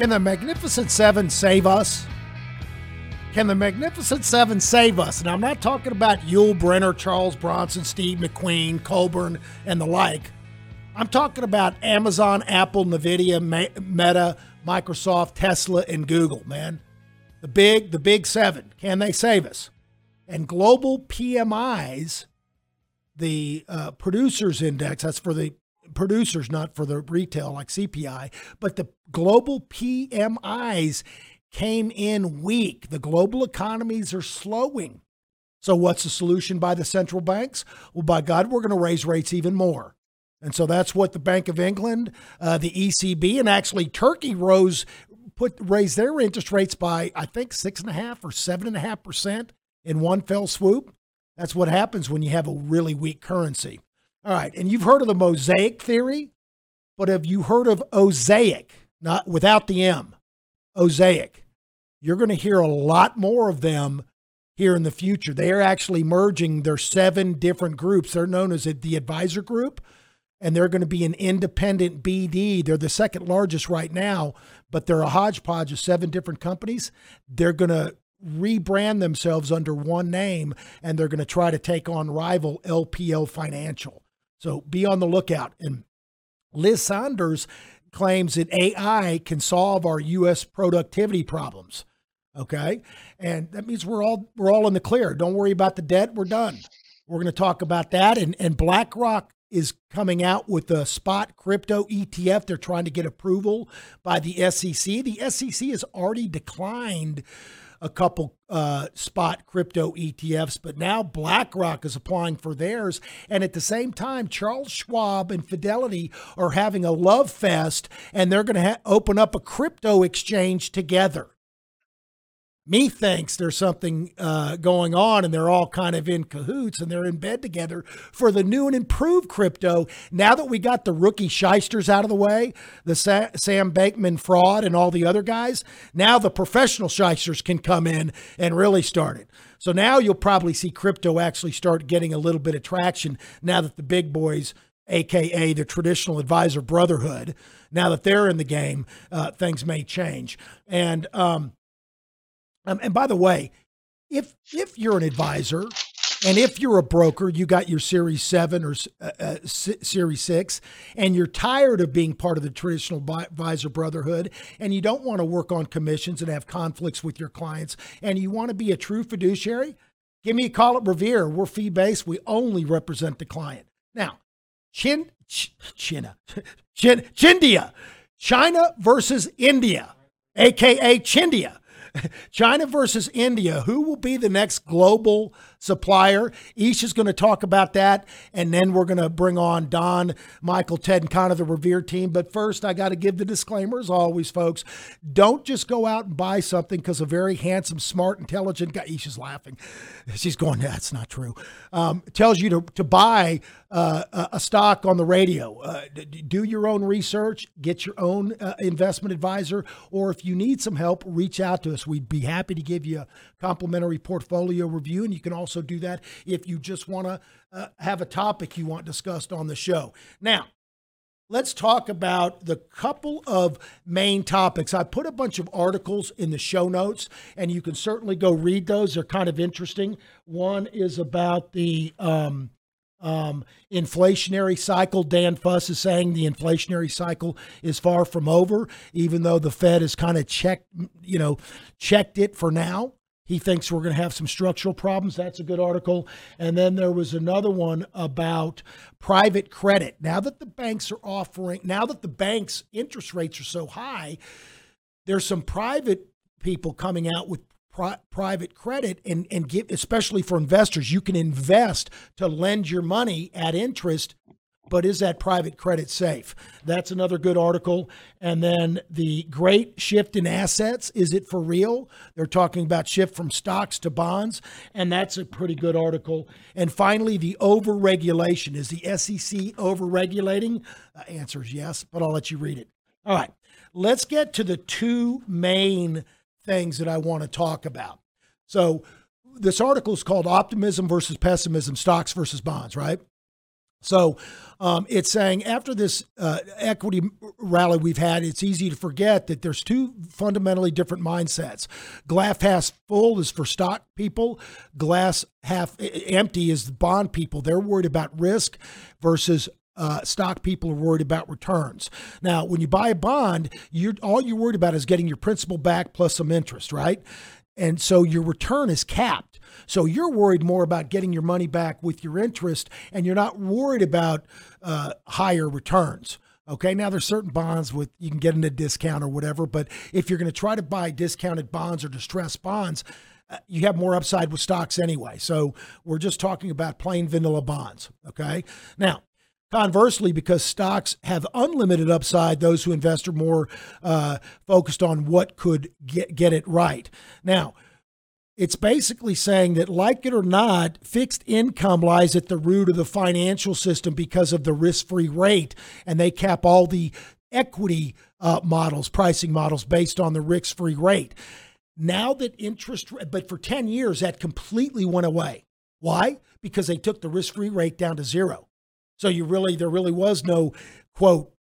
Can the Magnificent Seven save us? Can the Magnificent Seven save us? And I'm not talking about Yul Brynner, Charles Bronson, Steve McQueen, Coburn, and the like. I'm talking about Amazon, Apple, Nvidia, Meta, Microsoft, Tesla, and Google. Man, the big, the big seven. Can they save us? And global PMIs, the uh, producers index. That's for the producers, not for the retail like CPI. But the global PMIs came in weak. The global economies are slowing. So, what's the solution by the central banks? Well, by God, we're going to raise rates even more. And so that's what the Bank of England, uh, the ECB, and actually Turkey rose, put raised their interest rates by I think six and a half or seven and a half percent in one fell swoop. That's what happens when you have a really weak currency. All right, and you've heard of the mosaic theory, but have you heard of Osaic? Not without the M. Osaic. You're going to hear a lot more of them here in the future. They are actually merging their seven different groups. They're known as the advisor group, and they're going to be an independent BD. They're the second largest right now, but they're a hodgepodge of seven different companies. They're going to rebrand themselves under one name, and they're going to try to take on rival LPL Financial. So be on the lookout. And Liz Sonders claims that AI can solve our U.S. productivity problems. Okay, and that means we're all we're all in the clear. Don't worry about the debt. We're done. We're going to talk about that. And and BlackRock is coming out with a spot crypto ETF. They're trying to get approval by the SEC. The SEC has already declined a couple uh, spot crypto ETFs, but now BlackRock is applying for theirs. And at the same time, Charles Schwab and Fidelity are having a love fest, and they're going to ha- open up a crypto exchange together. Me thinks there's something uh, going on, and they're all kind of in cahoots, and they're in bed together for the new and improved crypto. Now that we got the rookie shysters out of the way, the Sa- Sam Bankman fraud, and all the other guys, now the professional shysters can come in and really start it. So now you'll probably see crypto actually start getting a little bit of traction now that the big boys aka the traditional advisor brotherhood. Now that they're in the game, uh, things may change. And um, um, and by the way, if if you're an advisor and if you're a broker, you got your Series Seven or uh, uh, S- Series Six, and you're tired of being part of the traditional advisor brotherhood, and you don't want to work on commissions and have conflicts with your clients, and you want to be a true fiduciary, give me a call at Revere. We're fee based. We only represent the client. Now, Chin, Ch- China, Chin, Chindia, China versus India, aka Chindia. China versus India. Who will be the next global supplier? Ish is going to talk about that. And then we're going to bring on Don, Michael, Ted, and kind of the Revere team. But first, I got to give the disclaimer as always, folks. Don't just go out and buy something because a very handsome, smart, intelligent guy, Ish is laughing. She's going, that's not true. Um, tells you to, to buy uh, a- stock on the radio. Uh, do your own research, get your own uh, investment advisor, or if you need some help, reach out to us. We'd be happy to give you a complimentary portfolio review. And you can also do that if you just want to uh, have a topic you want discussed on the show. Now, let's talk about the couple of main topics. I put a bunch of articles in the show notes, and you can certainly go read those. They're kind of interesting. One is about the um, Um, inflationary cycle. Dan Fuss is saying the inflationary cycle is far from over, even though the Fed has kind of checked, you know, checked it for now. He thinks we're going to have some structural problems. That's a good article. And then there was another one about private credit. Now that the banks are offering, now that the banks' interest rates are so high, there's some private people coming out with pri- private credit and and give especially for investors you can invest to lend your money at interest but is that private credit safe? That's another good article. And then the great shift in assets is it for real? They're talking about shift from stocks to bonds and that's a pretty good article. And finally the overregulation. Is the sec overregulating? Uh, answer is yes but i'll let you read it. All right let's get to the two main things that I want to talk about. So, this article is called Optimism versus Pessimism Stocks versus Bonds, right? So, um, it's saying after this uh, equity rally we've had, it's easy to forget that there's two fundamentally different mindsets. Glass half full is for stock people, glass half empty is the bond people. They're worried about risk versus uh, stock people are worried about returns. Now, when you buy a bond, you're all you're worried about is getting your principal back plus some interest, right? And so your return is capped. So you're worried more about getting your money back with your interest, and you're not worried about uh, higher returns. Okay, now there's certain bonds with you can get in a discount or whatever, but if you're going to try to buy discounted bonds or distressed bonds, uh, you have more upside with stocks anyway. So we're just talking about plain vanilla bonds. Okay, now Conversely, because stocks have unlimited upside, those who invest are more uh, focused on what could get, get it right. Now, it's basically saying that, like it or not, fixed income lies at the root of the financial system because of the risk free rate, and they cap all the equity uh, models, pricing models based on the risk free rate. Now that interest, but for 10 years, that completely went away. Why? Because they took the risk free rate down to zero. So you really, there really was no quote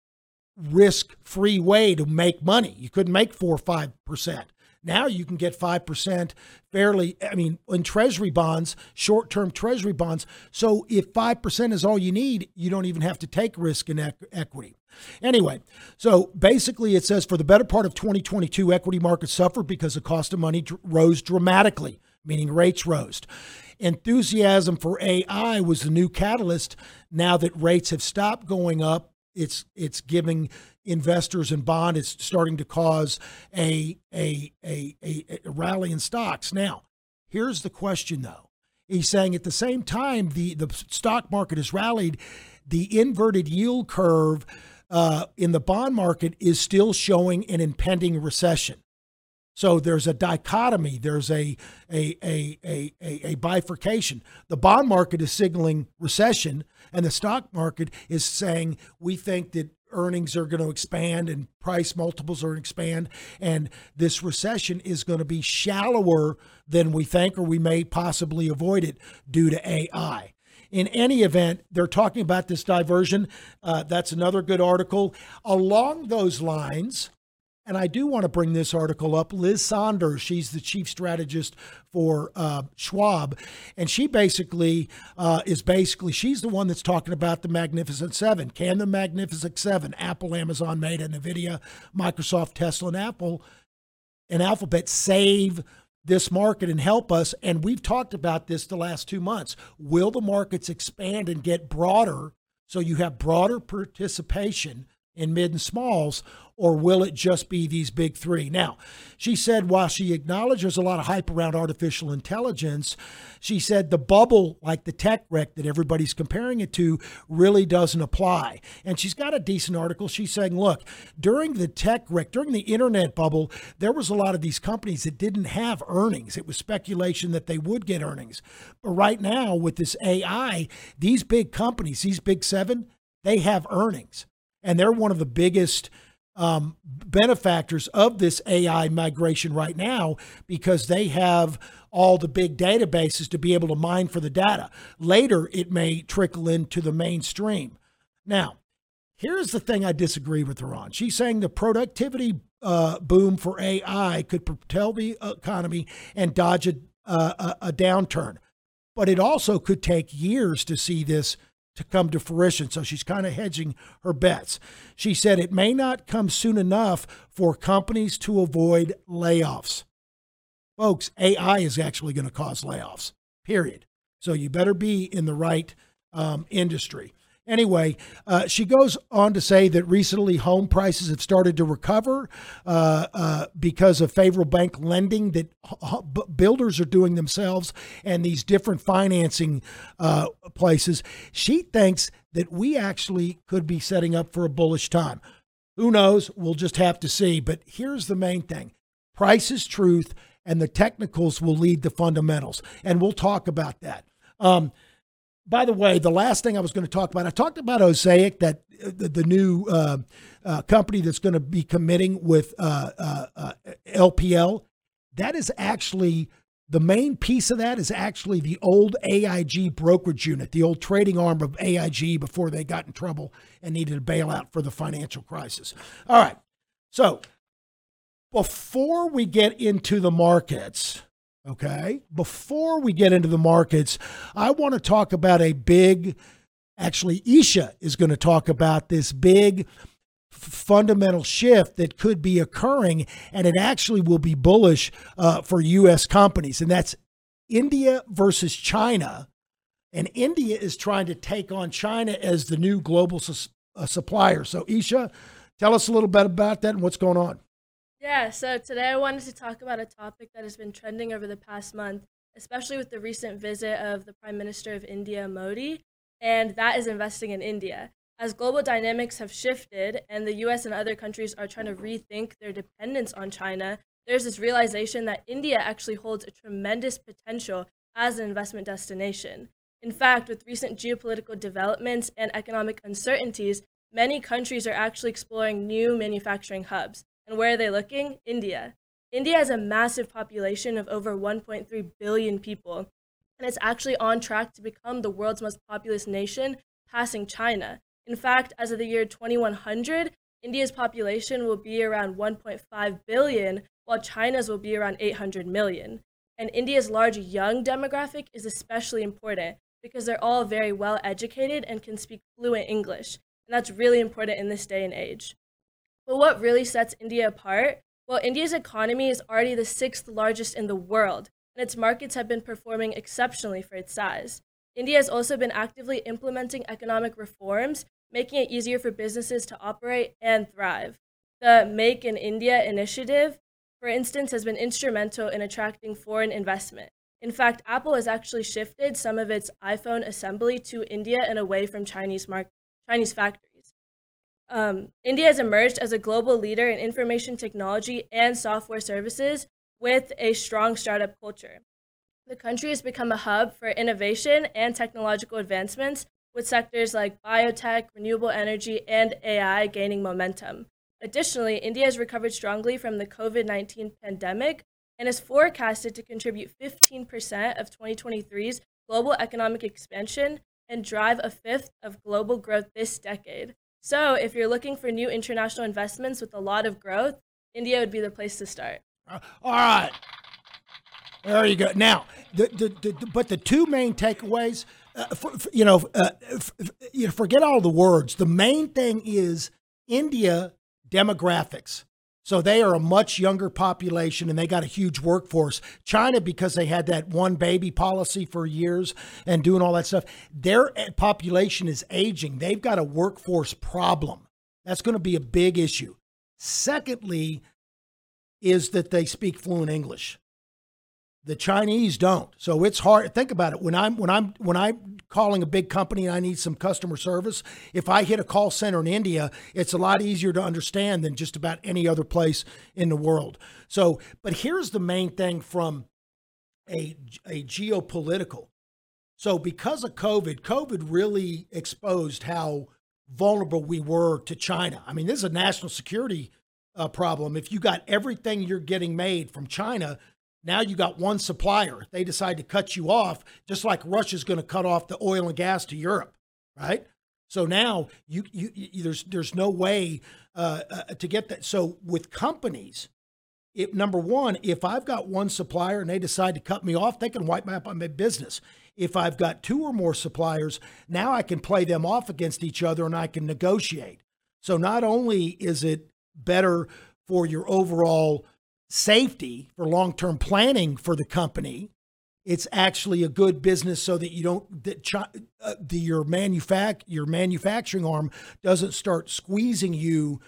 risk free way to make money. You couldn't make four or five percent. Now you can get five percent fairly. I mean, in Treasury bonds, short term Treasury bonds. So if five percent is all you need, you don't even have to take risk in equ- equity. Anyway, so basically it says for the better part of 2022, equity markets suffered because the cost of money rose dramatically, meaning rates rose. Enthusiasm for AI was the new catalyst. Now that rates have stopped going up, it's it's giving investors and bond. It's starting to cause a a a, a, a rally in stocks. Now, here's the question though. He's saying at the same time the the stock market has rallied, the inverted yield curve uh, in the bond market is still showing an impending recession. So there's a dichotomy, there's a, a, a, a, a, bifurcation. The bond market is signaling recession, and the stock market is saying we think that earnings are going to expand and price multiples are going to expand, and this recession is going to be shallower than we think, or we may possibly avoid it due to AI. In any event, they're talking about this diversion. Uh, that's another good article. Along those lines, and I do want to bring this article up. Liz Sonders, she's the chief strategist for uh, Schwab, and she basically uh, is basically she's the one that's talking about the Magnificent Seven. Can the Magnificent Seven, Apple, Amazon, Meta, Nvidia, Microsoft, Tesla, and Apple, and Alphabet save this market and help us? And we've talked about this the last two months. Will the markets expand and get broader so you have broader participation in mid and smalls, or will it just be these big three? Now, she said while she acknowledged there's a lot of hype around artificial intelligence, she said the bubble, like the tech wreck that everybody's comparing it to, really doesn't apply. And she's got a decent article. She's saying, look, during the tech wreck, during the internet bubble, there was a lot of these companies that didn't have earnings. It was speculation that they would get earnings. But right now, with this AI, these big companies, these big seven, they have earnings and they're one of the biggest um, benefactors of this AI migration right now because they have all the big databases to be able to mine for the data. Later, it may trickle into the mainstream. Now, here's the thing I disagree with her on. She's saying the productivity uh, boom for AI could propel the economy and dodge a, a, a downturn, but it also could take years to see this to come to fruition. So she's kind of hedging her bets. She said it may not come soon enough for companies to avoid layoffs. Folks, AI is actually going to cause layoffs, period. So you better be in the right um, industry. Anyway, uh, she goes on to say that recently home prices have started to recover uh, uh, because of favorable bank lending that builders are doing themselves and these different financing uh, places. She thinks that we actually could be setting up for a bullish time. Who knows? We'll just have to see. But here's the main thing price is truth, and the technicals will lead the fundamentals. And we'll talk about that. Um, by the way, the last thing I was going to talk about, I talked about Osaic, that uh, the, the new uh, uh, company that's going to be committing with uh, uh, uh, LPL. That is actually the main piece of that is actually the old AIG brokerage unit, the old trading arm of AIG before they got in trouble and needed a bailout for the financial crisis. All right. So before we get into the markets, okay, before we get into the markets, I want to talk about a big, actually, Isha is going to talk about this big fundamental shift that could be occurring, and it actually will be bullish uh, for U.S. companies, and that's India versus China. And India is trying to take on China as the new global sus- uh, supplier. So, Isha, tell us a little bit about that and what's going on. Yeah, so today I wanted to talk about a topic that has been trending over the past month, especially with the recent visit of the Prime Minister of India, Modi, and that is investing in India. As global dynamics have shifted and the US and other countries are trying to rethink their dependence on China, there's this realization that India actually holds a tremendous potential as an investment destination. In fact, with recent geopolitical developments and economic uncertainties, many countries are actually exploring new manufacturing hubs. And where are they looking? India. India has a massive population of over 1.3 billion people, and it's actually on track to become the world's most populous nation, passing China. In fact, as of the year 2100, India's population will be around 1.5 billion, while China's will be around 800 million. And India's large young demographic is especially important because they're all very well educated and can speak fluent English. And that's really important in this day and age. But what really sets India apart? Well, India's economy is already the sixth largest in the world, and its markets have been performing exceptionally for its size. India has also been actively implementing economic reforms, making it easier for businesses to operate and thrive. The Make in India initiative, for instance, has been instrumental in attracting foreign investment. In fact, Apple has actually shifted some of its iPhone assembly to India and away from Chinese, mar- Chinese factories. Um, India has emerged as a global leader in information technology and software services with a strong startup culture. The country has become a hub for innovation and technological advancements, with sectors like biotech, renewable energy, and AI gaining momentum. Additionally, India has recovered strongly from the COVID 19 pandemic and is forecasted to contribute 15% of 2023's global economic expansion and drive a fifth of global growth this decade. So, if you're looking for new international investments with a lot of growth, India would be the place to start. Uh, All right. There you go. Now, the, the, the, but the two main takeaways, uh, for, for- you know, uh, you know, forget all the words. The main thing is India demographics. So they are a much younger population and they got a huge workforce. China, because they had that one baby policy for years and doing all that stuff, their eh, population is aging. They've got a workforce problem. That's going to be a big issue. Secondly, is that they speak fluent English. The Chinese don't. So it's hard. Think about it. When I'm when I'm when I'm calling a big company and I need some customer service, if I hit a call center in India, it's a lot easier to understand than just about any other place in the world. So, but here's the main thing from a a geopolitical. So because of COVID, COVID really exposed how vulnerable we were to China. I mean, this is a national security uh, problem. If you got everything you're getting made from China, now you got one supplier. They decide to cut you off, just like Russia's going to cut off the oil and gas to Europe, right? So now you, you, you there's there's no way uh, uh, to get that. So with companies, If number one, if I've got one supplier and they decide to cut me off, they can wipe me out my business. If I've got two or more suppliers, now I can play them off against each other and I can negotiate. So not only is it better for your overall safety for long-term planning for the company, it's actually a good business so that you don't that uh, the, your manufac your manufacturing arm doesn't start squeezing you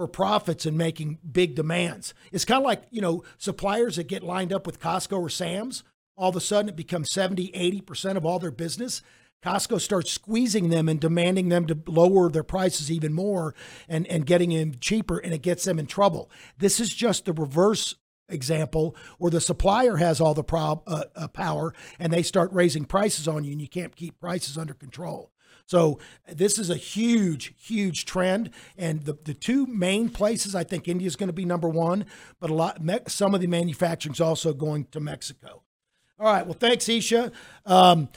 for profits and making big demands. It's kind of like, you know, suppliers that get lined up with Costco or Sam's, all of a sudden it becomes 70, 80% of all their business. Costco starts squeezing them and demanding them to lower their prices even more and, and getting them cheaper, and it gets them in trouble. This is just the reverse example where the supplier has all the prob, uh, uh, power and they start raising prices on you, and you can't keep prices under control. So this is a huge, huge trend, and the, the two main places I think India is going to be number one, but a lot me- some of the manufacturing is also going to Mexico. All right, well, thanks, Isha. Um,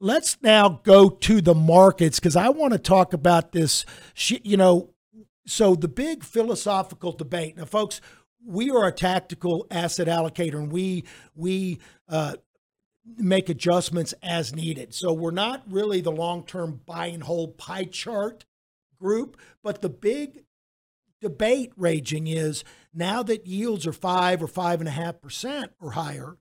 let's now go to the markets because I want to talk about this. You know, so the big philosophical debate. Now, folks, we are a tactical asset allocator, and we we uh, make adjustments as needed. So we're not really the long term buy and hold pie chart group, but the big debate raging is now that yields are five or five and a half percent or higher.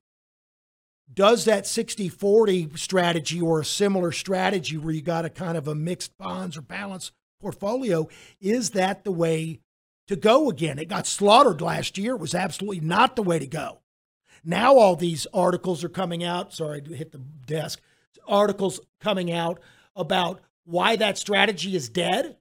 Does that 60 40 strategy or a similar strategy where you got a kind of a mixed bonds or balanced portfolio, is that the way to go again? It got slaughtered last year. It was absolutely not the way to go. Now all these articles are coming out. Sorry to hit the desk. Articles coming out about why that strategy is dead.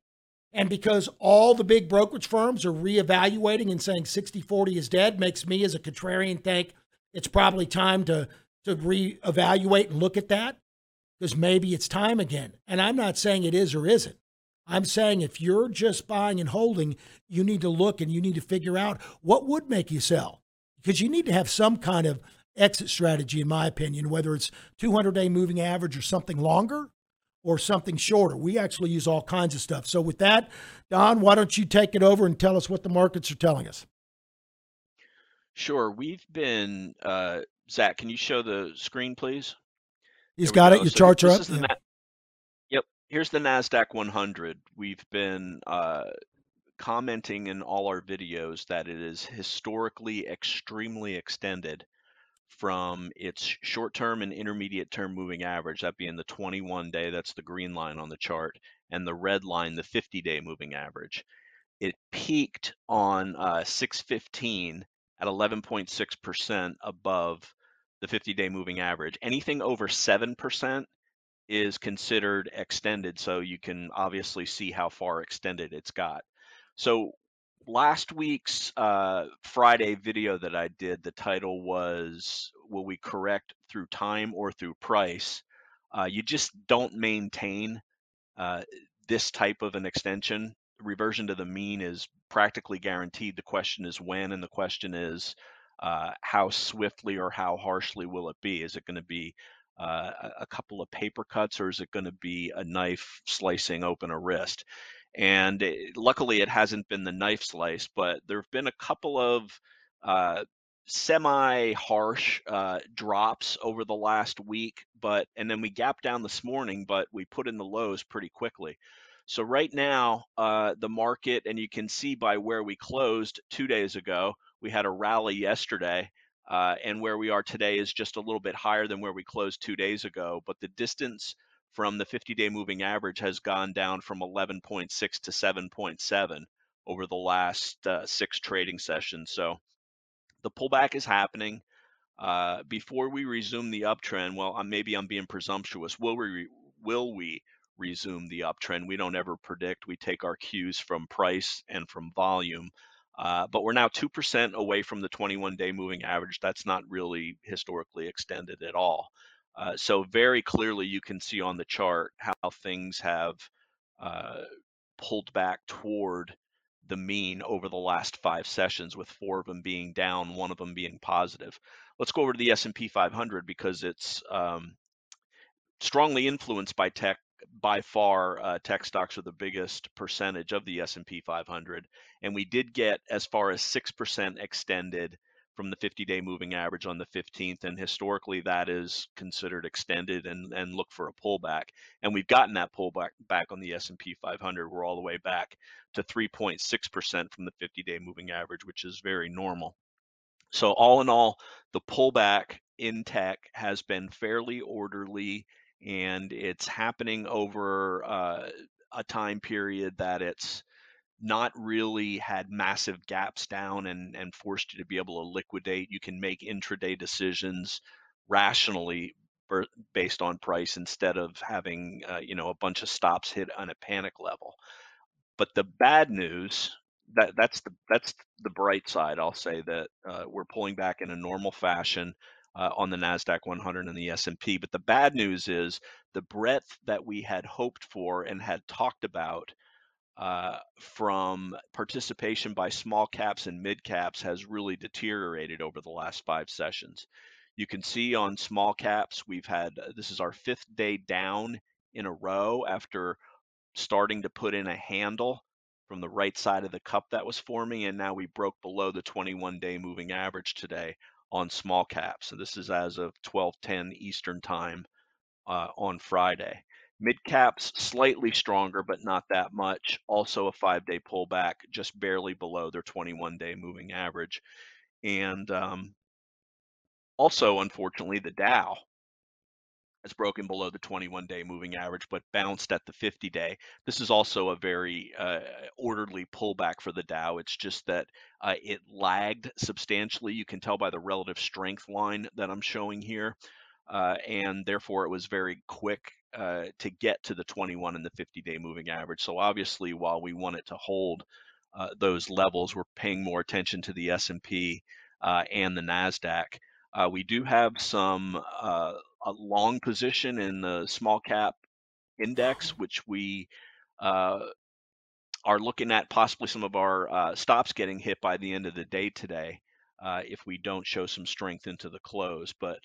And because all the big brokerage firms are reevaluating and saying 60 40 is dead, makes me as a contrarian think it's probably time to, to reevaluate and look at that because maybe it's time again. And I'm not saying it is or isn't. I'm saying if you're just buying and holding, you need to look and you need to figure out what would make you sell because you need to have some kind of exit strategy, in my opinion, whether it's 200 day moving average or something longer or something shorter. We actually use all kinds of stuff. So, with that, Don, why don't you take it over and tell us what the markets are telling us? Sure. We've been, uh, Zach, can you show the screen, please? He's got go. it. Your So charts are up. Yeah. Na- Yep. Here's the NASDAQ 100. We've been uh, commenting in all our videos that it is historically extremely extended from its short term and intermediate term moving average, that being the 21 day, that's the green line on the chart, and the red line, the 50 day moving average. It peaked on uh, 615 at 11.6% above the 50 day moving average. Anything over 7% is considered extended, so you can obviously see how far extended it's got. So last week's uh, Friday video that I did, the title was "Will we correct through time or through price?" Uh, you just don't maintain uh, this type of an extension. Reversion to the mean is practically guaranteed. The question is when, and the question is uh, how swiftly or how harshly will it be? Is it going to be uh, a couple of paper cuts, or is it going to be a knife slicing open a wrist? And it, luckily, it hasn't been the knife slice, but there have been a couple of uh, semi-harsh uh, drops over the last week. But and then we gapped down this morning, but we put in the lows pretty quickly. So right now, uh, the market, and you can see by where we closed two days ago, we had a rally yesterday uh, and where we are today is just a little bit higher than where we closed two days ago. But the distance from the 50 day moving average has gone down from 11.6 to 7.7 over the last uh, six trading sessions. So the pullback is happening. Uh, before we resume the uptrend, well, maybe I'm being presumptuous. Will we? Will we resume the uptrend? We don't ever predict. We take our cues from price and from volume. Uh, but we're now 2% away from the 21 day moving average. That's not really historically extended at all. Uh, so, very clearly, you can see on the chart how things have uh, pulled back toward the mean over the last five sessions, with four of them being down, one of them being positive. Let's go over to the S&P 500 because it's um, strongly influenced by tech by far, uh, tech stocks are the biggest percentage of the S&P 500, and we did get as far as six percent extended from the 50-day moving average on the 15th, and historically that is considered extended and and look for a pullback. And we've gotten that pullback back on the S&P 500. We're all the way back to 3.6 percent from the 50-day moving average, which is very normal. So all in all, the pullback in tech has been fairly orderly and it's happening over uh, a time period that it's not really had massive gaps down and, and forced you to be able to liquidate. You can make intraday decisions rationally based on price instead of having uh, you know a bunch of stops hit on a panic level. But the bad news that that's the that's the bright side. I'll say that uh, we're pulling back in a normal fashion uh, on the Nasdaq 100 and the S&P. But the bad news is the breadth that we had hoped for and had talked about uh, from participation by small caps and mid caps has really deteriorated over the last five sessions. You can see on small caps, we've had this is our fifth day down in a row after starting to put in a handle from the right side of the cup that was forming, and now we broke below the 21 day moving average today on small caps. So this is as of 12:10 Eastern time uh, on Friday. Mid caps slightly stronger, but not that much. Also a five day pullback, just barely below their 21 day moving average. And um, also, unfortunately, the Dow has broken below the 21 day moving average, but bounced at the 50 day. This is also a very uh, orderly pullback for the Dow. It's just that uh, it lagged substantially. You can tell by the relative strength line that I'm showing here. Uh, and therefore, it was very quick uh, to get to the 21 and the 50 day moving average. So obviously, while we want it to hold uh, those levels, we're paying more attention to the S&P uh, and the Nasdaq. we do have some a long position in the small cap index, which we uh, are looking at possibly some of our uh, stops getting hit by the end of the day today uh, if we don't show some strength into the close. But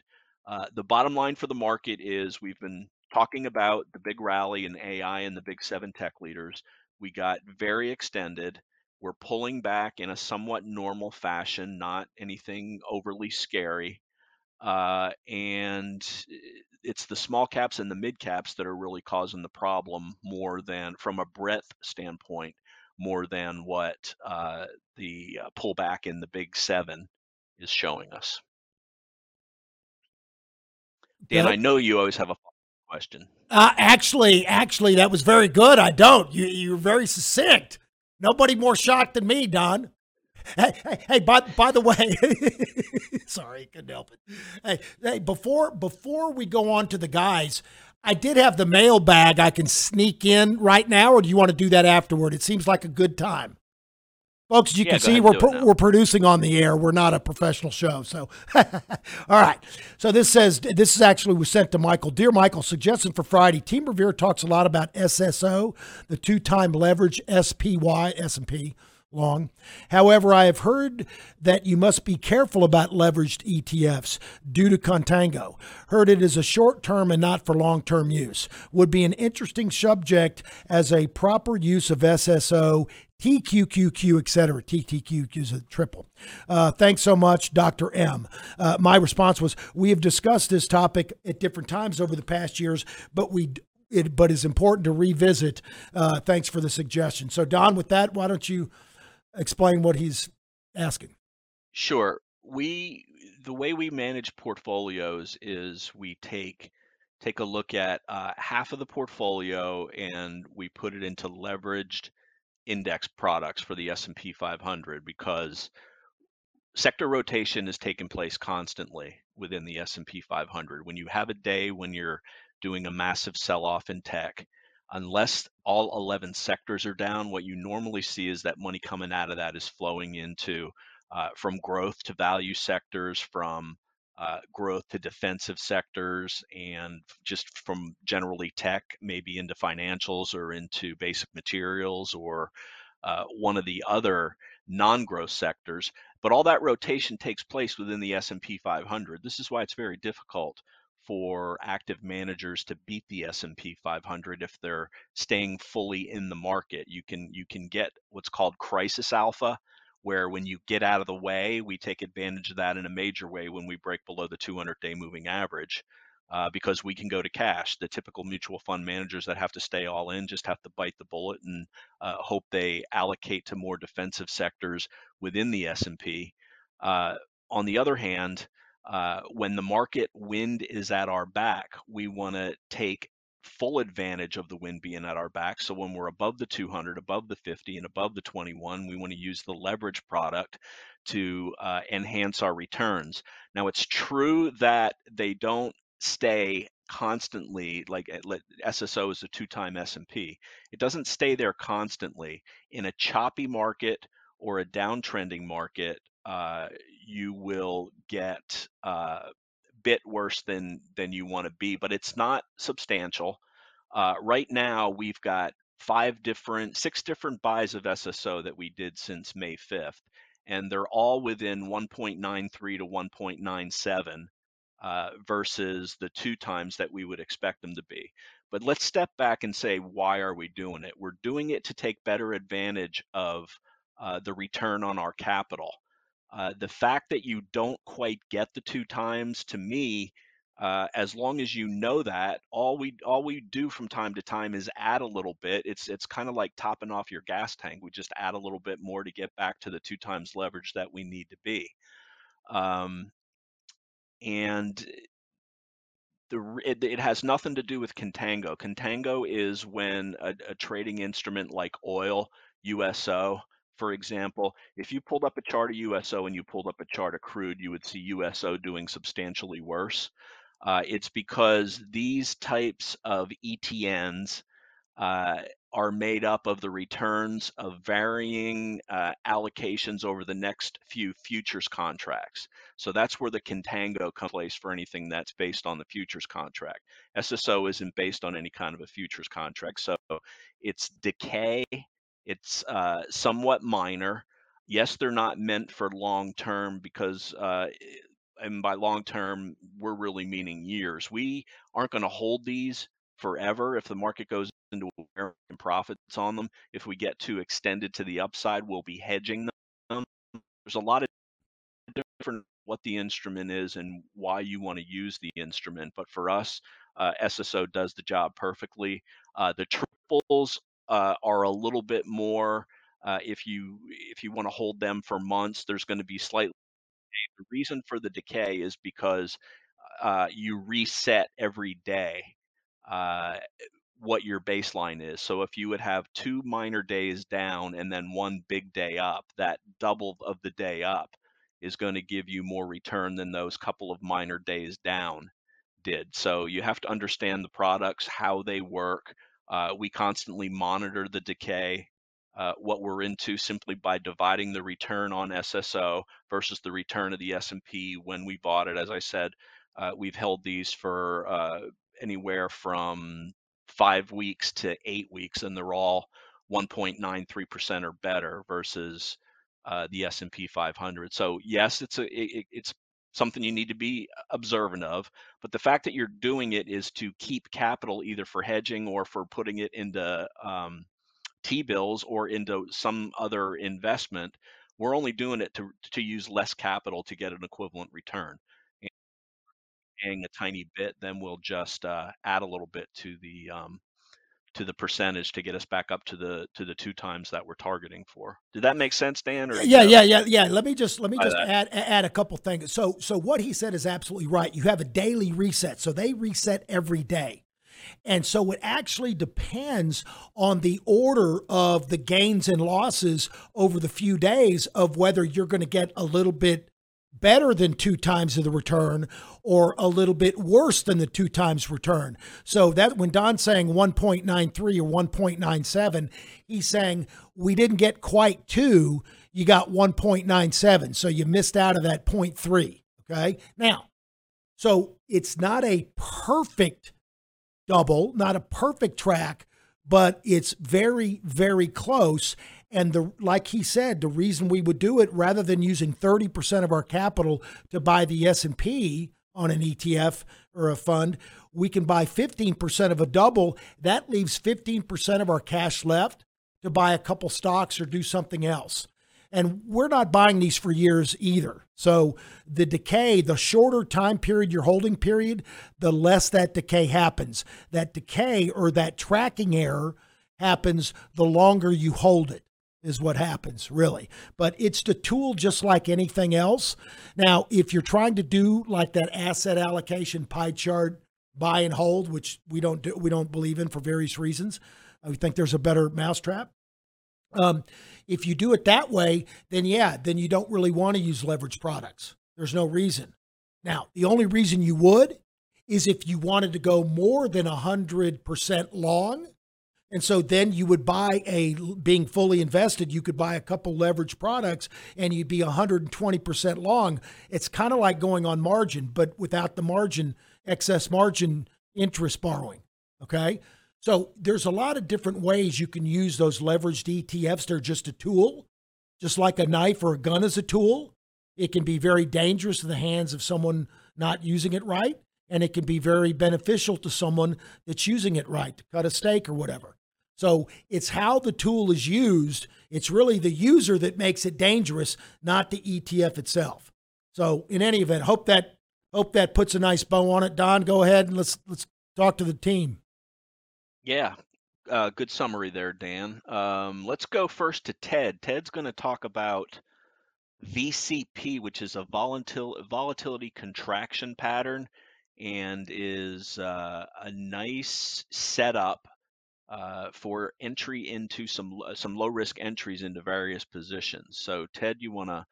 uh, the bottom line for the market is we've been talking about the big rally in AI and the big seven tech leaders. We got very extended. We're pulling back in a somewhat normal fashion, not anything overly scary. Uh, and it's the small caps and the mid caps that are really causing the problem more than from a breadth standpoint more than what uh, the uh, pullback in the big seven is showing us. Dan i know you always have a question. Uh, actually actually that was very good. I don't. You, you're very succinct. Nobody more shocked than me don Hey, hey, hey, by, by the way, sorry, couldn't help it. Hey, hey, before before we go on to the guys, I did have the mailbag I can sneak in right now, or do you want to do that afterward? It seems like a good time. Folks, as you Yeah, can see, we're, pro- we're producing on the air. We're not a professional show. So, all right. So this says, this is actually was sent to Michael. Dear Michael, suggestion for Friday. Team Revere talks a lot about SSO, the two-time leverage SPY, S&P long. However, I have heard that you must be careful about leveraged ETFs due to contango. Heard it is a short term and not for long term use. Would be an interesting subject as a proper use of SSO. TQQQ, etc. TQQQ is a triple. Uh, thanks so much, Dr. M. Uh, my response was We have discussed this topic at different times over the past years, but we it, but is important to revisit. Uh, thanks for the suggestion. So, Don, with that, why don't you explain what he's asking? Sure. We the way we manage portfolios is we take take a look at uh, half of the portfolio and we put it into leveraged index products for the S&P 500 because sector rotation is taking place constantly within the S&P 500. When you have a day when you're doing a massive sell-off in tech, unless all 11 sectors are down, what you normally see is that money coming out of that is flowing into uh, from growth to value sectors, from uh, growth to defensive sectors, and just from generally tech, maybe into financials or into basic materials or uh, one of the other non-growth sectors. But all that rotation takes place within the S&P 500. This is why it's very difficult for active managers to beat the S&P 500 if they're staying fully in the market. You can you can get what's called crisis alpha where when you get out of the way, we take advantage of that in a major way when we break below the 200-day moving average. Uh, because we can go to cash. The typical mutual fund managers that have to stay all in just have to bite the bullet and uh, hope they allocate to more defensive sectors within the S&P. Uh, on the other hand, uh, when the market wind is at our back, we want to take full advantage of the wind being at our back. So when we're above the 200, above the 50, and above the 21, we want to use the leverage product to uh, enhance our returns. Now, it's true that they don't stay constantly like SSO is a two-time S&P. It doesn't stay there constantly. In a choppy market or a downtrending market, uh, you will get a uh, bit worse than than you want to be, but it's not substantial. Uh, right now, we've got five different, six different buys of SSO that we did since May 5th, and they're all within 1.93 to 1.97 uh, versus the two times that we would expect them to be. But let's step back and say, why are we doing it? We're doing it to take better advantage of uh, the return on our capital. Uh, the fact that you don't quite get the two times to me uh, as long as you know that all we all we do from time to time is add a little bit. It's it's kind of like topping off your gas tank. We just add a little bit more to get back to the two times leverage that we need to be. Um, and the it, it, has nothing to do with contango. Contango is when a, a trading instrument like oil uso for example, if you pulled up a chart of USO and you pulled up a chart of crude, you would see USO doing substantially worse. Uh, it's because these types of ETNs uh, are made up of the returns of varying uh, allocations over the next few futures contracts. So that's where the contango comes place for anything that's based on the futures contract. SSO isn't based on any kind of a futures contract. So it's decay it's uh, somewhat minor. Yes, they're not meant for long term because, uh, and by long term, we're really meaning years. We aren't going to hold these forever if the market goes into and profits on them. If we get too extended to the upside, we'll be hedging them. There's a lot of different what the instrument is and why you want to use the instrument. But for us, uh, SSO does the job perfectly. Uh, the triples uh, are a little bit more. Uh, if you if you want to hold them for months, there's going to be slightly. The reason for the decay is because uh, you reset every day uh, what your baseline is. So if you would have two minor days down and then one big day up, that double of the day up is going to give you more return than those couple of minor days down did. So you have to understand the products, how they work, uh, we constantly monitor the decay, uh, what we're into simply by dividing the return on SSO versus the return of the S&P when we bought it. As I said, uh, we've held these for uh, anywhere from five weeks to eight weeks, and they're all 1.93% or better versus uh, the S&P 500. So yes, it's a it, it's something you need to be observant of. But the fact that you're doing it is to keep capital either for hedging or for putting it into um, T bills or into some other investment. We're only doing it to to use less capital to get an equivalent return. And paying a tiny bit, then we'll just uh, add a little bit to the um, to the percentage to get us back up to the to the two times that we're targeting for. Did that make sense, Dan? Or yeah, yeah, yeah, yeah. Let me just let me just add add a couple things. So so what he said is absolutely right. You have a daily reset, so they reset every day. And so it actually depends on the order of the gains and losses over the few days of whether you're going to get a little bit better than two times of the return or a little bit worse than the two times return. So that when Don's saying 1.93 or 1.97, he's saying we didn't get quite two, you got 1.97. So you missed out of that 0.3. Okay. Now, so it's not a perfect double, not a perfect track, but it's very, very close. And the like he said, the reason we would do it rather than using 30% of our capital to buy the S&P on an ETF or a fund. We can buy 15% of a double. That leaves 15% of our cash left to buy a couple stocks or do something else. And we're not buying these for years either. So the decay, the shorter time period your holding period, the less that decay happens. That decay or that tracking error happens the longer you hold it is what happens really. But it's the tool just like anything else. Now if you're trying to do like that asset allocation pie chart buy and hold which we don't do we don't believe in for various reasons we think there's a better mousetrap. Um, if you do it that way then yeah then you don't really want to use leverage products. There's no reason. Now the only reason you would is if you wanted to go more than 100% long and so then you would buy a being fully invested, you could buy a couple leverage products and you'd be 120% long. It's kind of like going on margin, but without the margin, excess margin interest borrowing. Okay. So there's a lot of different ways you can use those leveraged ETFs. They're just a tool, just like a knife or a gun is a tool. It can be very dangerous in the hands of someone not using it right, and it can be very beneficial to someone that's using it right to cut a steak or whatever. So it's how the tool is used. It's really the user that makes it dangerous, not the ETF itself. So in any event, hope that hope that puts a nice bow on it. Don, go ahead and let's let's talk to the team. Yeah, uh, good summary there, Dan. Um, let's go first to Ted. Ted's going to talk about VCP, which is a volatil- volatility contraction pattern and is uh, a nice setup uh, for entry into some some low risk entries into various positions. So Ted, you want to?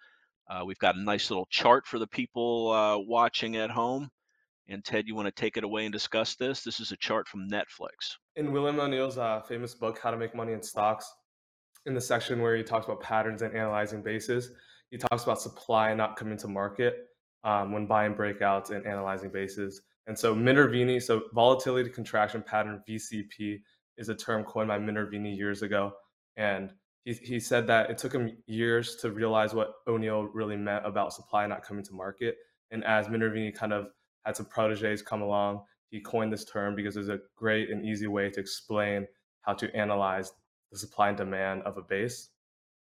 Uh, we've got a nice little chart for the people uh, watching at home. And Ted, you want to take it away and discuss this? This is a chart from Netflix. in William O'Neill's uh, famous book, How to Make Money in Stocks, in the section where he talks about patterns and analyzing bases, he talks about supply not coming to market um, when buying breakouts and analyzing bases. And so Minervini, so volatility contraction pattern VCP, is a term coined by Minervini years ago. And he, he said that it took him years to realize what O'Neill really meant about supply not coming to market. And as Minervini kind of had some proteges come along, he coined this term because it's a great and easy way to explain how to analyze the supply and demand of a base.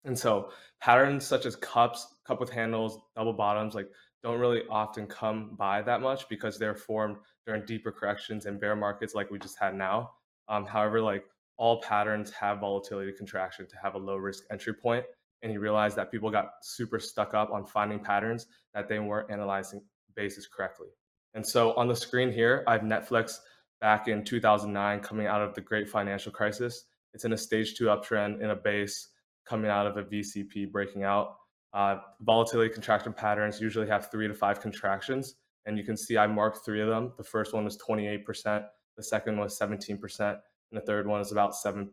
And so patterns such as cups, cup with handles, double bottoms, like don't really often come by that much because they're formed during deeper corrections and bear markets like we just had now. Um, however, like all patterns have volatility contraction to have a low risk entry point. And you realize that people got super stuck up on finding patterns that they weren't analyzing bases correctly. And so on the screen here, I have Netflix back in 2009 coming out of the great financial crisis. It's in a stage two uptrend in a base coming out of a VCP breaking out. Uh, volatility contraction patterns usually have three to five contractions. And you can see I marked three of them. The first one was 28%, the second was 17%, and the third one is about 7%.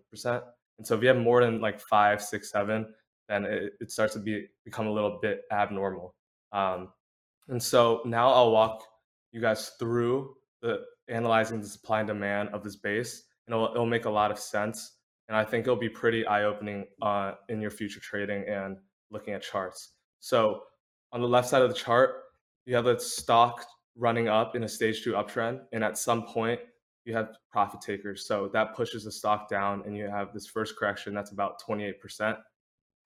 And so if you have more than like five, six, seven, then it, it starts to be become a little bit abnormal. Um, and so now I'll walk you guys through the analyzing the supply and demand of this base, and it'll, it'll make a lot of sense. And I think it'll be pretty eye opening uh, in your future trading and looking at charts. So on the left side of the chart, you have the stock running up in a stage two uptrend, and at some point you have profit takers. So that pushes the stock down, and you have this first correction that's about 28%.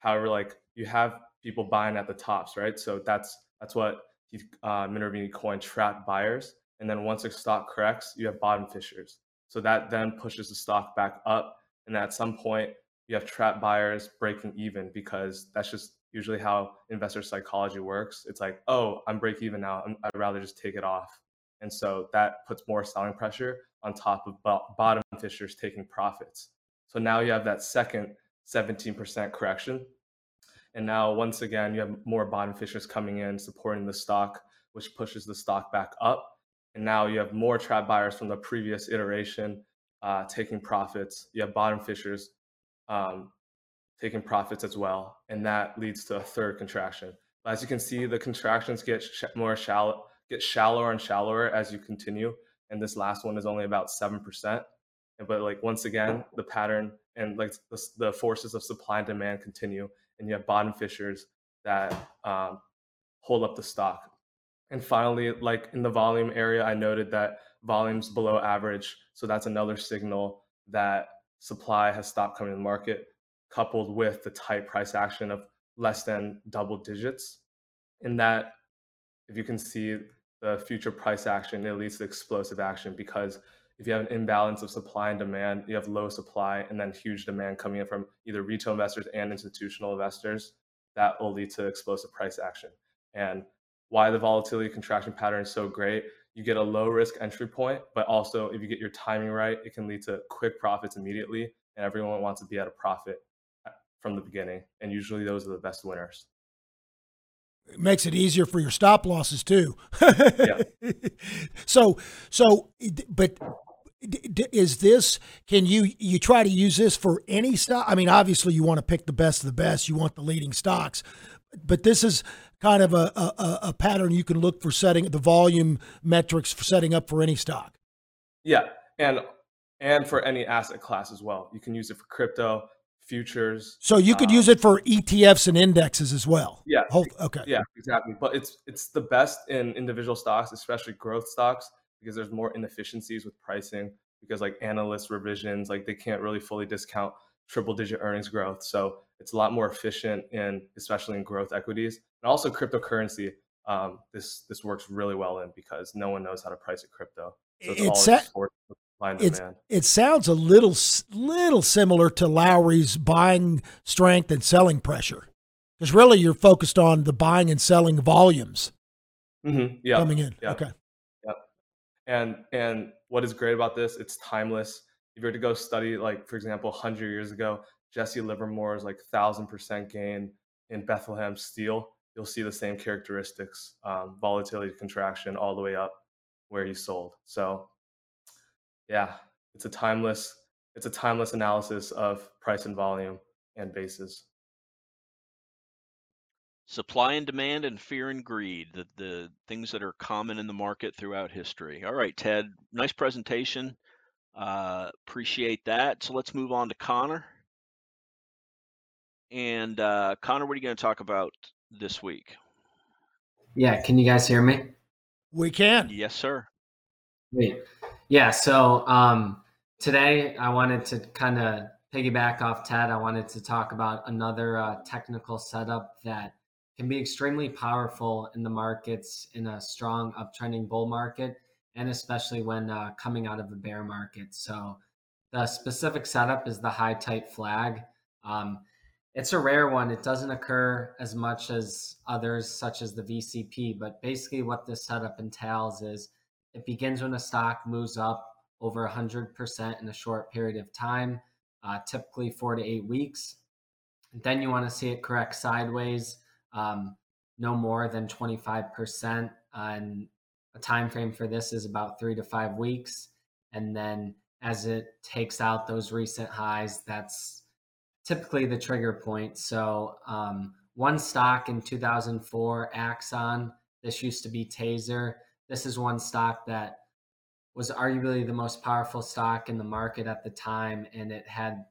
However, like you have people buying at the tops, right? So that's that's what he, uh, Minervini coined trap buyers. And then once a stock corrects, you have bottom fishers. So that then pushes the stock back up. And at some point, you have trap buyers breaking even because that's just usually how investor psychology works. It's like, oh, I'm break even now. I'm, I'd rather just take it off. And so that puts more selling pressure on top of bottom fishers taking profits. So now you have that second 17% correction. And now, once again, you have more bottom fishers coming in supporting the stock, which pushes the stock back up. And now you have more trap buyers from the previous iteration uh, taking profits. You have bottom fishers um, taking profits as well. And that leads to a third contraction. But as you can see, the contractions get sh- more shallow, get shallower and shallower as you continue. And this last one is only about 7%. But like once again, the pattern and like the, the forces of supply and demand continue and you have bottom fishers that um, hold up the stock. And finally, like in the volume area, I noted that volume's below average. So that's another signal that supply has stopped coming to the market, coupled with the tight price action of less than double digits. In that, if you can see the future price action, it leads to explosive action because if you have an imbalance of supply and demand, you have low supply and then huge demand coming in from either retail investors and institutional investors, that will lead to explosive price action. And why the volatility contraction pattern is so great, you get a low risk entry point, but also if you get your timing right, it can lead to quick profits immediately. And everyone wants to be at a profit uh, from the beginning. And usually those are the best winners. It makes it easier for your stop losses too. Yeah. so, so, but is this? Can you you try to use this for any stock? I mean, obviously you want to pick the best of the best. You want the leading stocks, but this is kind of a a, a pattern you can look for setting the volume metrics for setting up for any stock. Yeah. And and for any asset class as well. You can use it for crypto, futures. So you could um, use it for ETFs and indexes as well. Yeah. Whole- okay. Yeah, exactly. But it's it's the best in individual stocks, especially growth stocks, because there's more inefficiencies with pricing. Because like analyst revisions, like they can't really fully discount triple digit earnings growth. So it's a lot more efficient in especially in growth equities and also cryptocurrency. Um, this this works really well in because no one knows how to price a crypto. So it's, It's all sa- just for supply and It's it sounds a little little similar to Lowry's buying strength and selling pressure, because really you're focused on the buying and selling volumes Mm-hmm. Yeah. coming in. yeah. Okay. and and what is great about this it's timeless if you were to go study like for example 100 years ago jesse livermore's like 1000% gain in bethlehem steel you'll see the same characteristics um, volatility contraction all the way up where he sold so yeah it's a timeless it's a timeless analysis of price and volume and basis Supply and demand and fear and greed, the, the things that are common in the market throughout history. All right, Ted, nice presentation. Uh, appreciate that. So let's move on to Connor. And uh, Connor, what are you going to talk about this week? Yeah, can you guys hear me? We can. Yes, sir. Great. Yeah, so um, today I wanted to kind of piggyback off Ted. I wanted to talk about another uh, technical setup that can be extremely powerful in the markets in a strong uptrending bull market, and especially when uh, coming out of a bear market. So the specific setup is the high tight flag. Um, it's a rare one. It doesn't occur as much as others, such as the VCP. But basically, what this setup entails is it begins when a stock moves up over 100% in a short period of time, uh, typically four to eight weeks. Then you want to see it correct sideways, um, no more than 25%. And a time frame for this is about three to five weeks. And then as it takes out those recent highs, that's typically the trigger point. So um, one stock in 2004, Axon. This used to be Taser. This is one stock that was arguably the most powerful stock in the market at the time, and it had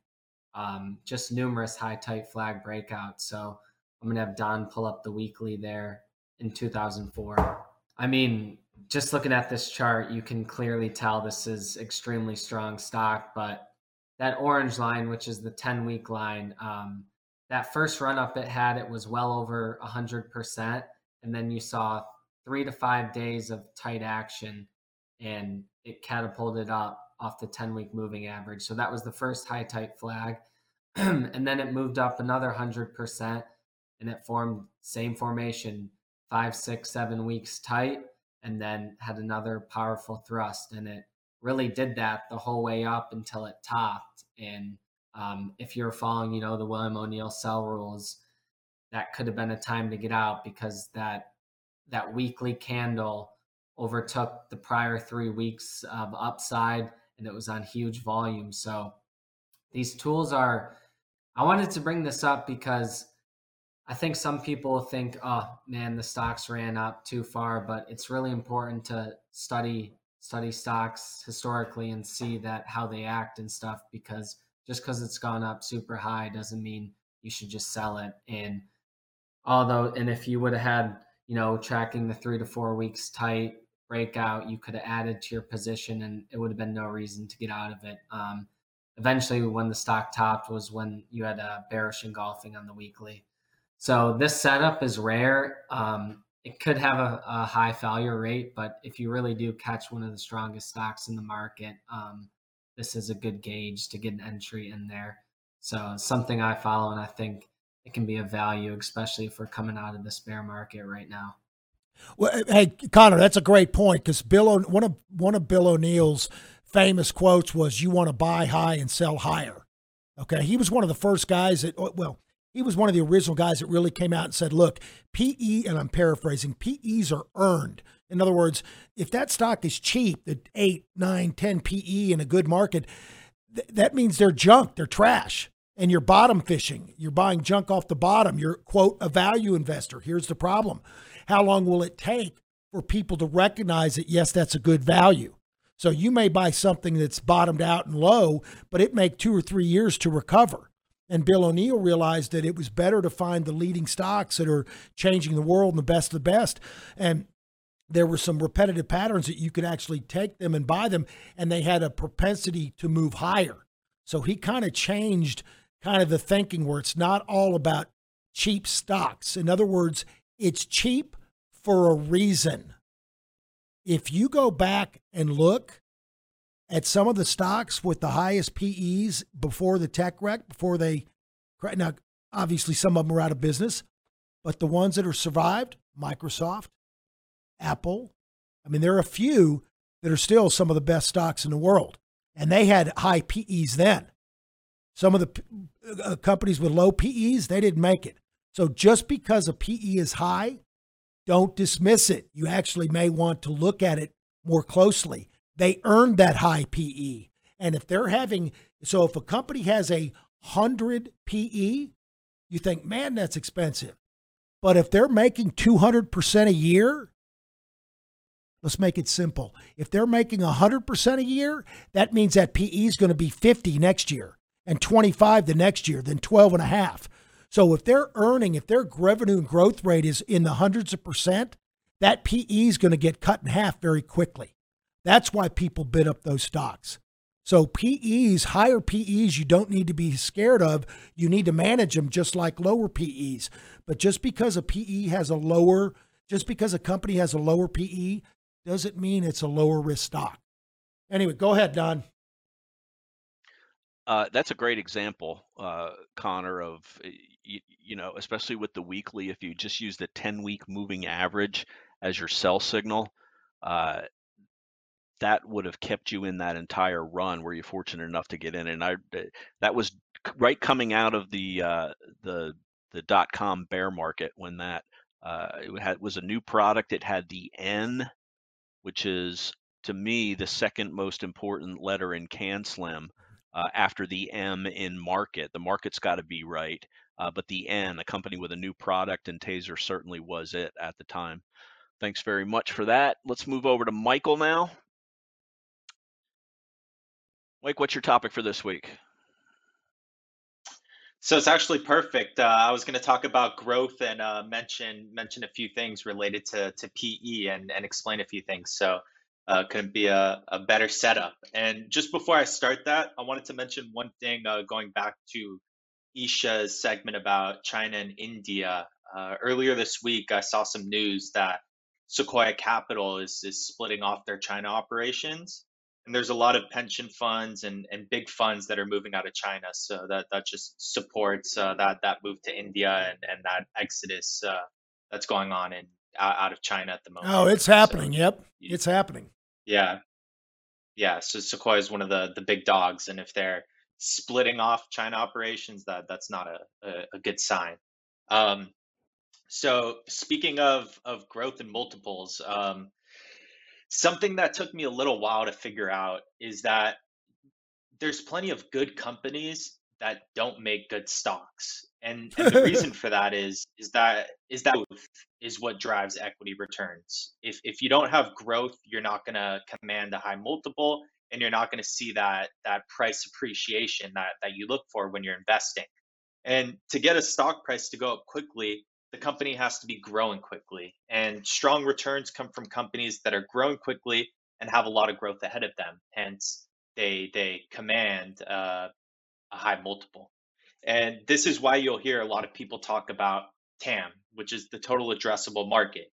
um, just numerous high tight flag breakouts. So I'm gonna have Don pull up the weekly there in 2004. I mean, just looking at this chart, you can clearly tell this is extremely strong stock, but that orange line, which is the 10 week line, um, that first run up it had, it was well over 100%. And then you saw three to five days of tight action and it catapulted up off the 10 week moving average. So that was the first high tight flag. and then it moved up another 100% and it formed same formation, five, six, seven weeks tight, and then had another powerful thrust. And it really did that the whole way up until it topped. And um, if you're following, you know, the William O'Neill sell rules, that could have been a time to get out because that that weekly candle overtook the prior three weeks of upside and it was on huge volume. So these tools are I wanted to bring this up because I think some people think, oh man, the stocks ran up too far, but it's really important to study study stocks historically and see that how they act and stuff because just because it's gone up super high doesn't mean you should just sell it. And although and if you would have had you know, tracking the three to four weeks tight breakout, you could have added to your position and it would have been no reason to get out of it. Um, eventually, when the stock topped, was when you had a bearish engulfing on the weekly. So this setup is rare. Um, it could have a, a, high failure rate, but if you really do catch one of the strongest stocks in the market, um, this is a good gauge to get an entry in there. So something I follow, and I think it can be a value, especially if we're coming out of this bear market right now. Well, eh, hey Connor, that's a great point because Bill o- one of one of Bill O'Neill's famous quotes was, "You want to buy high and sell higher." Okay, he was one of the first guys that oh, well, he was one of the original guys that really came out and said, "Look, PE," and I'm paraphrasing, PEs are earned. In other words, if that stock is cheap, the eight, nine, 10 PE in a good market, th- that means they're junk, they're trash and you're bottom fishing. You're buying junk off the bottom. You're, quote, a value investor. Here's the problem How long will it take for people to recognize that, yes, that's a good value? So you may buy something that's bottomed out and low, but it may two or three years to recover. And Bill O'Neill realized that it was better to find the leading stocks that are changing the world and the best of the best. And there were some repetitive patterns that you could actually take them and buy them, and they had a propensity to move higher. So he kind of changed kind of the thinking where it's not all about cheap stocks. In other words, it's cheap for a reason. If you go back and look at some of the stocks with the highest PEs before the tech wreck, before they, now obviously some of them are out of business, but the ones that are survived, Microsoft, Apple, I mean, there are a few that are still some of the best stocks in the world. And they had high PEs then. Some of the uh, companies with low PEs, they didn't make it. So just because a PE is high, don't dismiss it. You actually may want to look at it more closely. They earned that high PE. And if they're having, so if a company has a 100 PE, you think, man, that's expensive. But if they're making 200% a year, let's make it simple. If they're making 100% a year, that means that PE is going to be 50 next year and 25 the next year, then 12 and a half. So if they're earning, if their revenue and growth rate is in the hundreds of percent, that PE is going to get cut in half very quickly. That's why people bid up those stocks. So PEs, higher PEs, you don't need to be scared of. You need to manage them just like lower PEs. But just because a PE has a lower, just because a company has a lower PE, doesn't mean it's a lower risk stock. Anyway, go ahead, Don. Uh, that's a great example, uh, Connor, of you, you know, especially with the weekly. If you just use the 10 week moving average as your sell signal, uh, that would have kept you in that entire run. Were you're fortunate enough to get in? And I, that was right coming out of the uh, the the dot com bear market when that uh, it had was a new product. It had the N, which is to me the second most important letter in CanSlim uh, after the M in market. The market's got to be right, uh, but the N, a company with a new product, and Taser certainly was it at the time. Thanks very much for that. Let's move over to Michael now. Mike, what's your topic for this week? So it's actually perfect. Uh, I was going to talk about growth and uh, mention mention a few things related to to PE and and explain a few things. So uh, couldn't be a, a better setup. And just before I start that, I wanted to mention one thing uh, going back to Isha's segment about China and India. Uh, earlier this week, I saw some news that Sequoia Capital is, is splitting off their China operations. And there's a lot of pension funds and, and big funds that are moving out of China. So that, that just supports uh, that, that move to India and, and that exodus uh, that's going on in out, out of China at the moment. Oh, it's happening. So, yep. It's happening. Yeah. Yeah. So Sequoia is one of the the big dogs, and if they're splitting off China operations, that that's not a a, a good sign. Um, so speaking of of growth and multiples, um, something that took me a little while to figure out is that there's plenty of good companies that don't make good stocks and, and the reason for that is is that is that is what drives equity returns if if you don't have growth you're not going to command a high multiple and you're not going to see that that price appreciation that that you look for when you're investing and to get a stock price to go up quickly the company has to be growing quickly. And strong returns come from companies that are growing quickly and have a lot of growth ahead of them. Hence, they they command uh, a high multiple. And this is why you'll hear a lot of people talk about TAM, which is the total addressable market.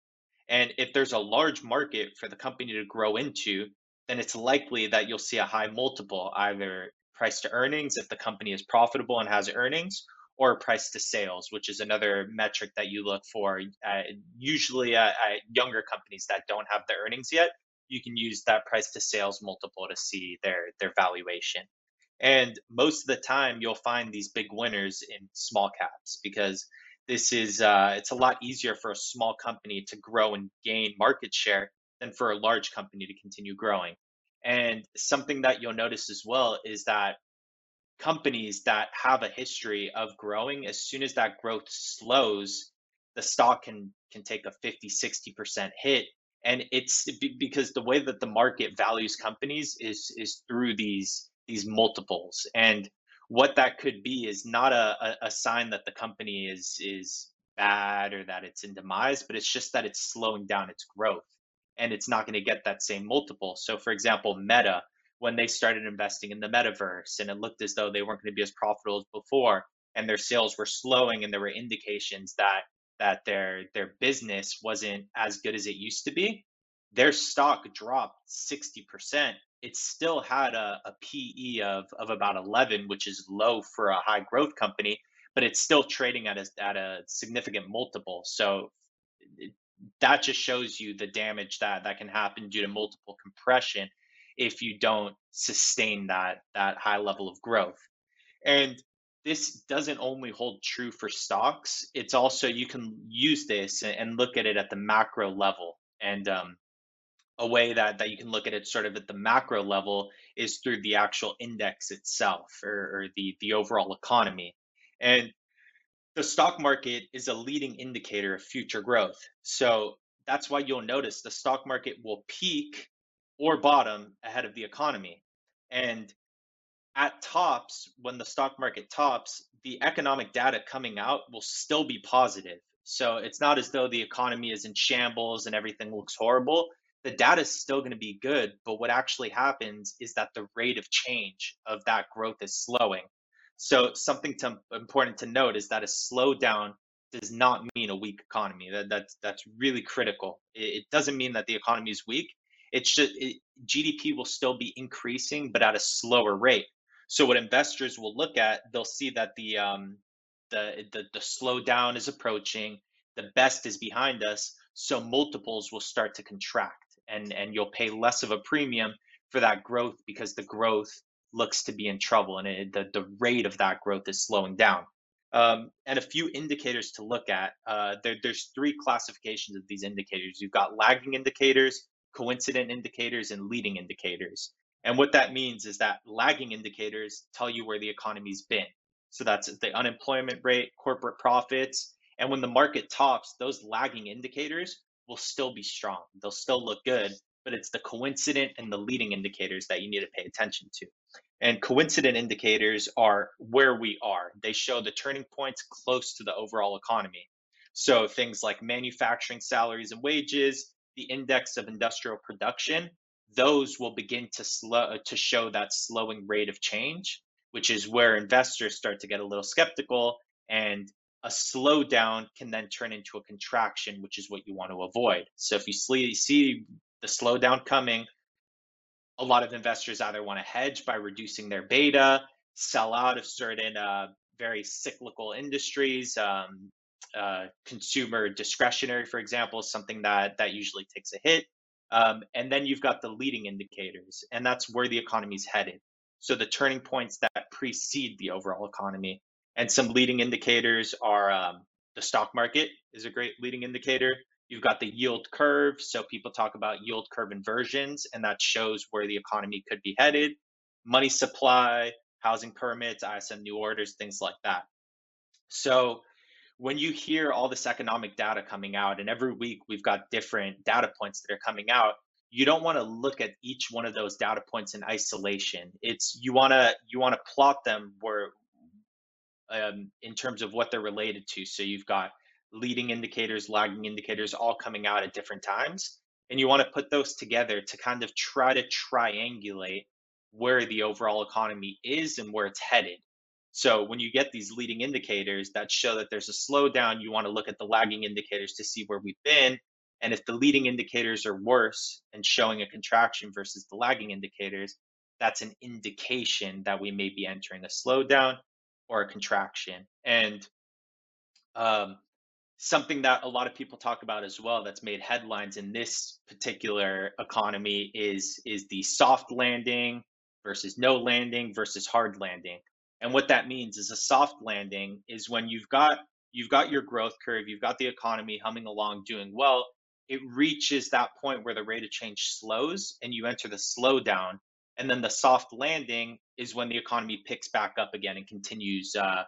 And if there's a large market for the company to grow into, then it's likely that you'll see a high multiple, either price to earnings if the company is profitable and has earnings, or price to sales, which is another metric that you look for. Uh, usually, at, at younger companies that don't have the earnings yet, you can use that price to sales multiple to see their their valuation. And most of the time, you'll find these big winners in small caps because this is uh, it's a lot easier for a small company to grow and gain market share than for a large company to continue growing. And something that you'll notice as well is that companies that have a history of growing, as soon as that growth slows, the stock can can take a 50, 60% hit. And it's because the way that the market values companies is is through these these multiples. And what that could be is not a, a, sign that the company is is bad or that it's in demise, but it's just that it's slowing down its growth and it's not going to get that same multiple. So, for example, Meta, when they started investing in the metaverse and it looked as though they weren't going to be as profitable as before and their sales were slowing and there were indications that that their their business wasn't as good as it used to be, their stock dropped 60%. It still had a, a PE of, of about 11, which is low for a high growth company, but it's still trading at a, at a significant multiple. So that just shows you the damage that that can happen due to multiple compression if you don't sustain that that high level of growth and this doesn't only hold true for stocks it's also you can use this and look at it at the macro level and um, a way that that you can look at it sort of at the macro level is through the actual index itself or, or the the overall economy and the stock market is a leading indicator of future growth. So that's why you'll notice the stock market will peak or bottom ahead of the economy. And at tops, when the stock market tops, the economic data coming out will still be positive. So it's not as though the economy is in shambles and everything looks horrible. The data is still going to be good, but what actually happens is that the rate of change of that growth is slowing. So something to, important to note is that a slowdown does not mean a weak economy. That, that's that's really critical. It, it doesn't mean that the economy is weak. It's just it, GDP will still be increasing, but at a slower rate. So what investors will look at, they'll see that the um, the the, the slowdown is approaching. The best is behind us. So multiples will start to contract, and and you'll pay less of a premium for that growth because the growth looks to be in trouble and it, the, the rate of that growth is slowing down. Um, and a few indicators to look at. Uh, there, there's three classifications of these indicators. You've got lagging indicators, coincident indicators, and leading indicators. And what that means is that lagging indicators tell you where the economy's been. So that's the unemployment rate, corporate profits. And when the market tops, those lagging indicators will still be strong. They'll still look good, but it's the coincident and the leading indicators that you need to pay attention to. And coincident indicators are where we are. They show the turning points close to the overall economy. So things like manufacturing salaries and wages, the index of industrial production, those will begin to slow to show that slowing rate of change, which is where investors start to get a little skeptical and a slowdown can then turn into a contraction, which is what you want to avoid. So if you see the slowdown coming, a lot of investors either want to hedge by reducing their beta, sell out of certain uh, very cyclical industries. Um, uh, consumer discretionary, for example, is something that that usually takes a hit. Um, and then you've got the leading indicators, and that's where the economy is headed. So the turning points that precede the overall economy, and some leading indicators are um, the stock market is a great leading indicator. You've got the yield curve. So people talk about yield curve inversions, and that shows where the economy could be headed. Money supply, housing permits, ISM new orders, things like that. So when you hear all this economic data coming out, and every week we've got different data points that are coming out, you don't want to look at each one of those data points in isolation. It's you want to you want to plot them where um, in terms of what they're related to. So you've got leading indicators, lagging indicators, all coming out at different times. And you want to put those together to kind of try to triangulate where the overall economy is and where it's headed. So when you get these leading indicators that show that there's a slowdown, you want to look at the lagging indicators to see where we've been. And if the leading indicators are worse and showing a contraction versus the lagging indicators, that's an indication that we may be entering a slowdown or a contraction. And um, something that a lot of people talk about as well that's made headlines in this particular economy is is the soft landing versus no landing versus hard landing. And what that means is a soft landing is when you've got you've got your growth curve, you've got the economy humming along doing well, it reaches that point where the rate of change slows and you enter the slowdown. And then the soft landing is when the economy picks back up again and continues uh,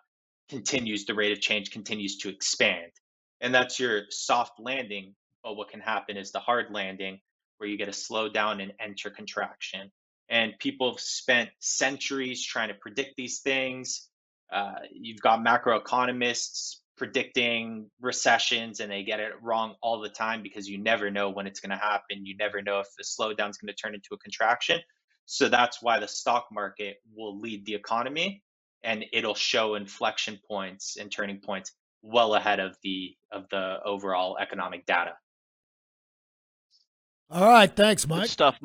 continues the rate of change continues to expand. And that's your soft landing. But what can happen is the hard landing where you get a slowdown and enter contraction and people have spent centuries trying to predict these things. Uh, you've got macroeconomists predicting recessions and they get it wrong all the time because you never know when it's going to happen. You never know if the slowdown is going to turn into a contraction. So that's why the stock market will lead the economy and it'll show inflection points and turning points well ahead of the of the overall economic data. All right, thanks, Mike. Good stuff.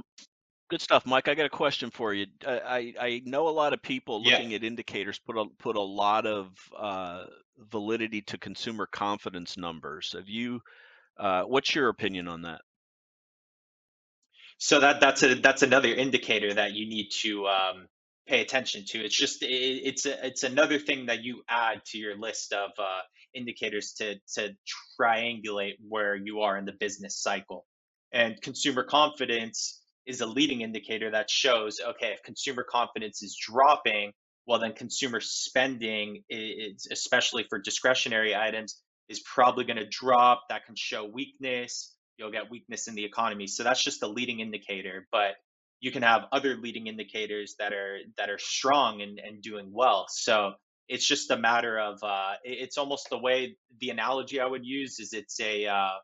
Good stuff, Mike. I got a question for you. I I, I know a lot of people Yeah. looking at indicators put a put a lot of uh, validity to consumer confidence numbers. Have you? Uh, what's your opinion on that? So that that's a that's another indicator that you need to um, pay attention to. It's just it, it's a, it's another thing that you add to your list of uh, indicators to to triangulate where you are in the business cycle. And consumer confidence is a leading indicator that shows okay if consumer confidence is dropping, well then consumer spending is especially for discretionary items is probably going to drop. That can show weakness you'll get weakness in the economy. So that's just a leading indicator, but you can have other leading indicators that are that are strong and, and doing well. So it's just a matter of uh, it's almost the way the analogy I would use is it's a uh,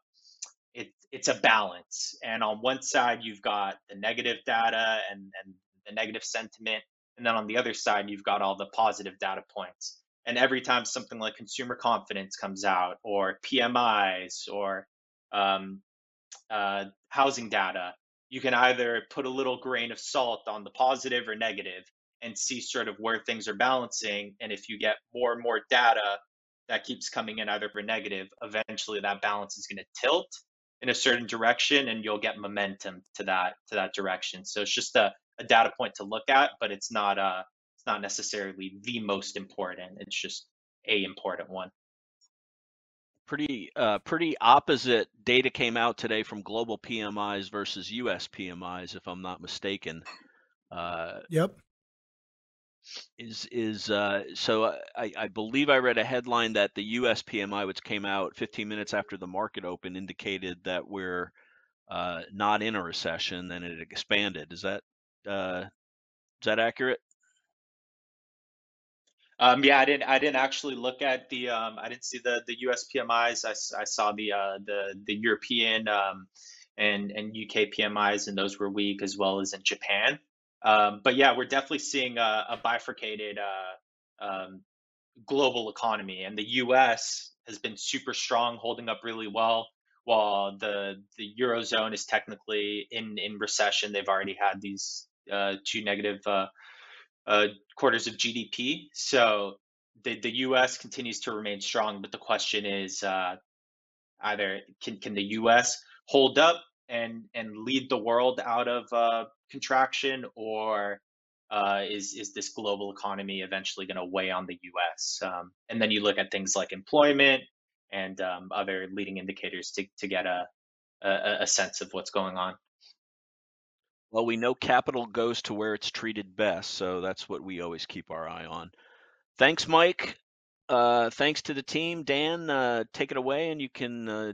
it, it's a balance. And on one side you've got the negative data and, and the negative sentiment, and then on the other side you've got all the positive data points. And every time something like consumer confidence comes out, or PMIs, or um, uh, housing data, you can either put a little grain of salt on the positive or negative and see sort of where things are balancing. And if you get more and more data that keeps coming in either for negative, eventually that balance is going to tilt in a certain direction and you'll get momentum to that to that direction. So it's just a, a data point to look at, but it's not a it's not necessarily the most important. It's just a important one. Pretty uh, pretty opposite data came out today from global PMIs versus U.S. PMIs, if I'm not mistaken. Uh, Yep. is is uh, so uh, I, I believe I read a headline that the U.S. PMI, which came out 15 minutes after the market opened, indicated that we're uh, not in a recession, and it expanded. Is that uh, is that accurate? Um, yeah, I didn't. I didn't actually look at the. Um, I didn't see the the U.S. PMIs. I saw the uh, the the European um, and and UK PMIs, and those were weak as well as in Japan. Um, but yeah, we're definitely seeing a, a bifurcated uh, um, global economy, and the U.S. has been super strong, holding up really well, while the the eurozone is technically in in recession. They've already had these uh, two negative. Uh, quarters of GDP. So the the U.S. continues to remain strong, but the question is uh, either can can the U.S. hold up and and lead the world out of uh, contraction, or uh, is is this global economy eventually going to weigh on the U.S. Um, and then you look at things like employment and um, other leading indicators to to get a, a a sense of what's going on. Well, we know capital goes to where it's treated best, so that's what we always keep our eye on. Thanks, Mike. Uh, thanks to the team. Dan, uh, take it away, and you can uh,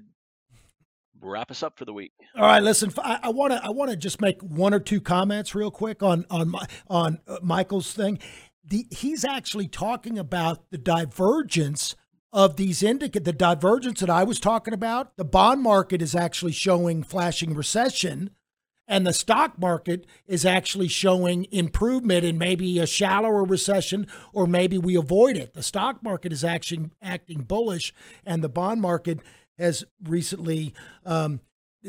wrap us up for the week. All right, listen. I want to I want to just make one or two comments real quick on on my, on uh, Michael's thing. The, he's actually talking about the divergence of these indicate the divergence that I was talking about, the bond market is actually showing flashing recession and the stock market is actually showing improvement in maybe a shallower recession or maybe we avoid it. The stock market is actually acting bullish and the bond market has recently um,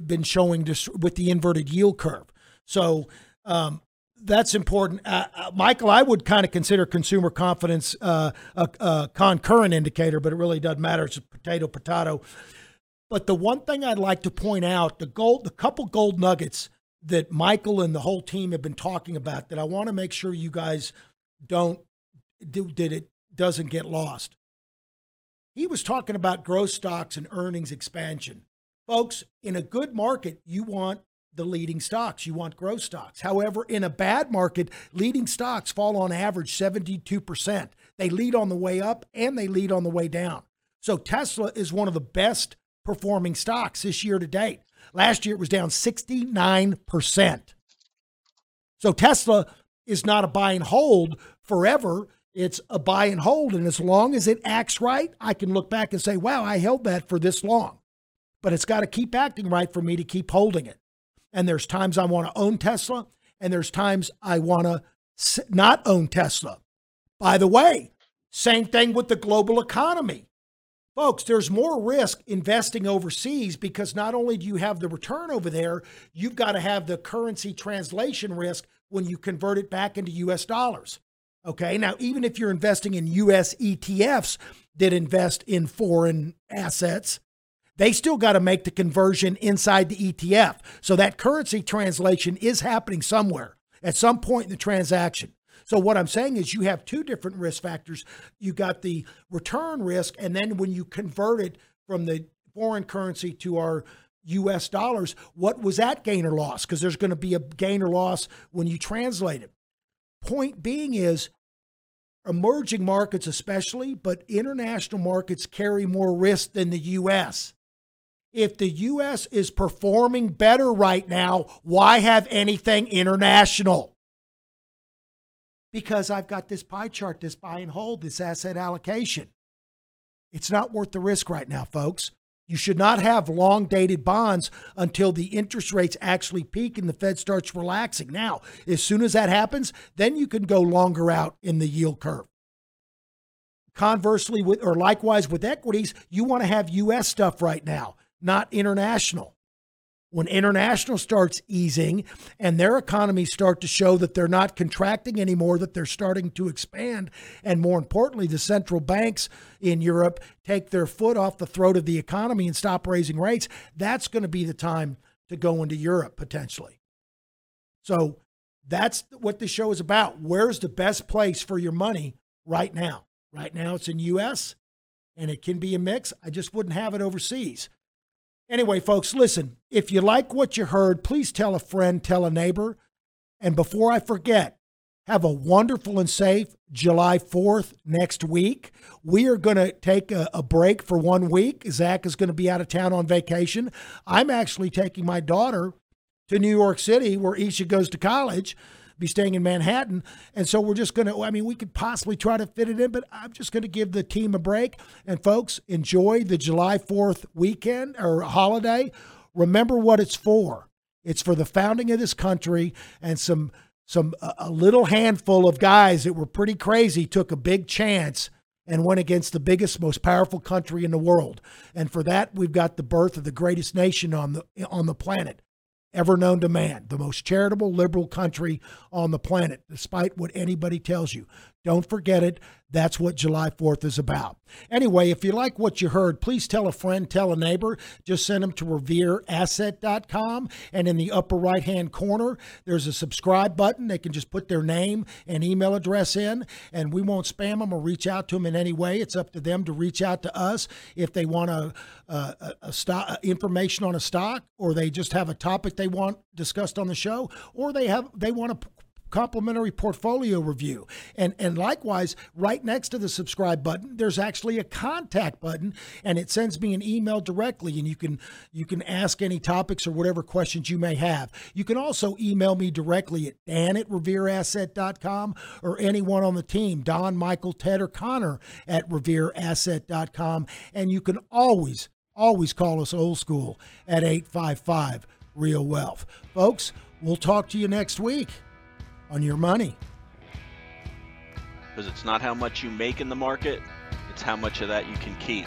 been showing dis- with the inverted yield curve. So um, that's important. Uh, uh, Michael, I would kind of consider consumer confidence uh, a, a concurrent indicator, but it really doesn't matter. It's a potato, potato. But the one thing I'd like to point out, the gold, the couple gold nuggets that Michael and the whole team have been talking about that I want to make sure you guys don't do that it doesn't get lost. He was talking about growth stocks and earnings expansion. Folks, in a good market, you want the leading stocks. You want growth stocks. However, in a bad market, leading stocks fall on average 72%. They lead on the way up and they lead on the way down. So Tesla is one of the best performing stocks this year to date. Last year it was down 69%. So Tesla is not a buy and hold forever. It's a buy and hold. And as long as it acts right, I can look back and say, wow, I held that for this long. But it's got to keep acting right for me to keep holding it. And there's times I want to own Tesla, and there's times I want to not own Tesla. By the way, same thing with the global economy. Folks, there's more risk investing overseas because not only do you have the return over there, you've got to have the currency translation risk when you convert it back into US dollars. Okay, now even if you're investing in US ETFs that invest in foreign assets, they still got to make the conversion inside the ETF. So that currency translation is happening somewhere at some point in the transaction. So what I'm saying is you have two different risk factors. You got the return risk, and then when you convert it from the foreign currency to our US dollars, what was that gain or loss? Because there's going to be a gain or loss when you translate it. Point being is emerging markets especially, but international markets carry more risk than the US. If the US is performing better right now, why have anything international? Because I've got this pie chart, this buy and hold, this asset allocation. It's not worth the risk right now, folks. You should not have long dated bonds until the interest rates actually peak and the Fed starts relaxing. Now, as soon as that happens, then you can go longer out in the yield curve. Conversely, with or likewise with equities, you want to have US stuff right now, not international. When international starts easing and their economies start to show that they're not contracting anymore, that they're starting to expand, and more importantly, the central banks in Europe take their foot off the throat of the economy and stop raising rates, that's going to be the time to go into Europe potentially. So that's what the show is about. Where's the best place for your money right now? Right now it's in US and it can be a mix. I just wouldn't have it overseas. Anyway, folks, listen, if you like what you heard, please tell a friend, tell a neighbor. And before I forget, have a wonderful and safe July 4th next week. We are going to take a, a, break for one week. Zach is going to be out of town on vacation. I'm actually taking my daughter to New York City, where Isha goes to college, be staying in Manhattan. And so we're just going to, I mean, we could possibly try to fit it in, but I'm just going to give the team a break. And folks, enjoy the July 4th weekend or holiday. Remember what it's for. It's for the founding of this country and some some a little handful of guys that were pretty crazy took a big chance and went against the biggest most powerful country in the world. And for that we've got the birth of the greatest nation on the on the planet ever known to man, the most charitable, liberal country on the planet, despite what anybody tells you. Don't forget it. That's what July 4th is about. Anyway, if you like what you heard, please tell a friend, tell a neighbor. Just send them to revereasset.com. And in the upper right hand corner, there's a subscribe button. They can just put their name and email address in, and we won't spam them or reach out to them in any way. It's up to them to reach out to us if they want a, a, a stock information on a stock or they just have a topic they want discussed on the show or they have they want to complimentary portfolio review. And and likewise, right next to the subscribe button, there's actually a contact button, and it sends me an email directly, and you can you can ask any topics or whatever questions you may have. You can also email me directly at dan at revereasset.com or anyone on the team, Don, Michael, Ted, or Connor at revereasset.com. And you can always, always call us old school at 855 Real Wealth. Folks, we'll talk to you next week on your money. Because it's not how much you make in the market, it's how much of that you can keep.